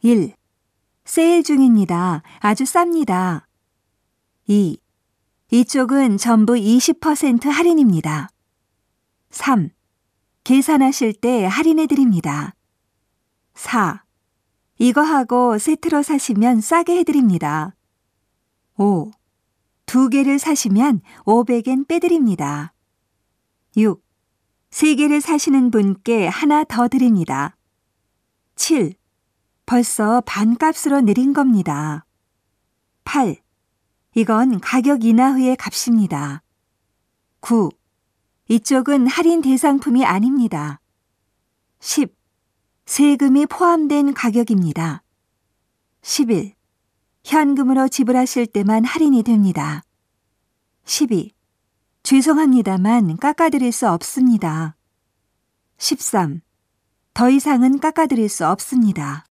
1. 세일 중입니다. 아주 쌉니다. 2. 이쪽은 전부 20% 할인입니다. 3. 계산하실 때 할인해 드립니다. 4. 이거 하고 세트로 사시면 싸게 해드립니다. 5. 두 개를 사시면 500엔 빼드립니다. 6. 세 개를 사시는 분께 하나 더 드립니다. 7. 벌써 반값으로 내린 겁니다. 8. 이건 가격 인하 후의 값입니다. 9. 이쪽은 할인 대상품이 아닙니다. 10. 세금이 포함된 가격입니다. 11. 현금으로 지불하실 때만 할인이 됩니다. 12. 죄송합니다만 깎아드릴 수 없습니다. 13. 더 이상은 깎아드릴 수 없습니다.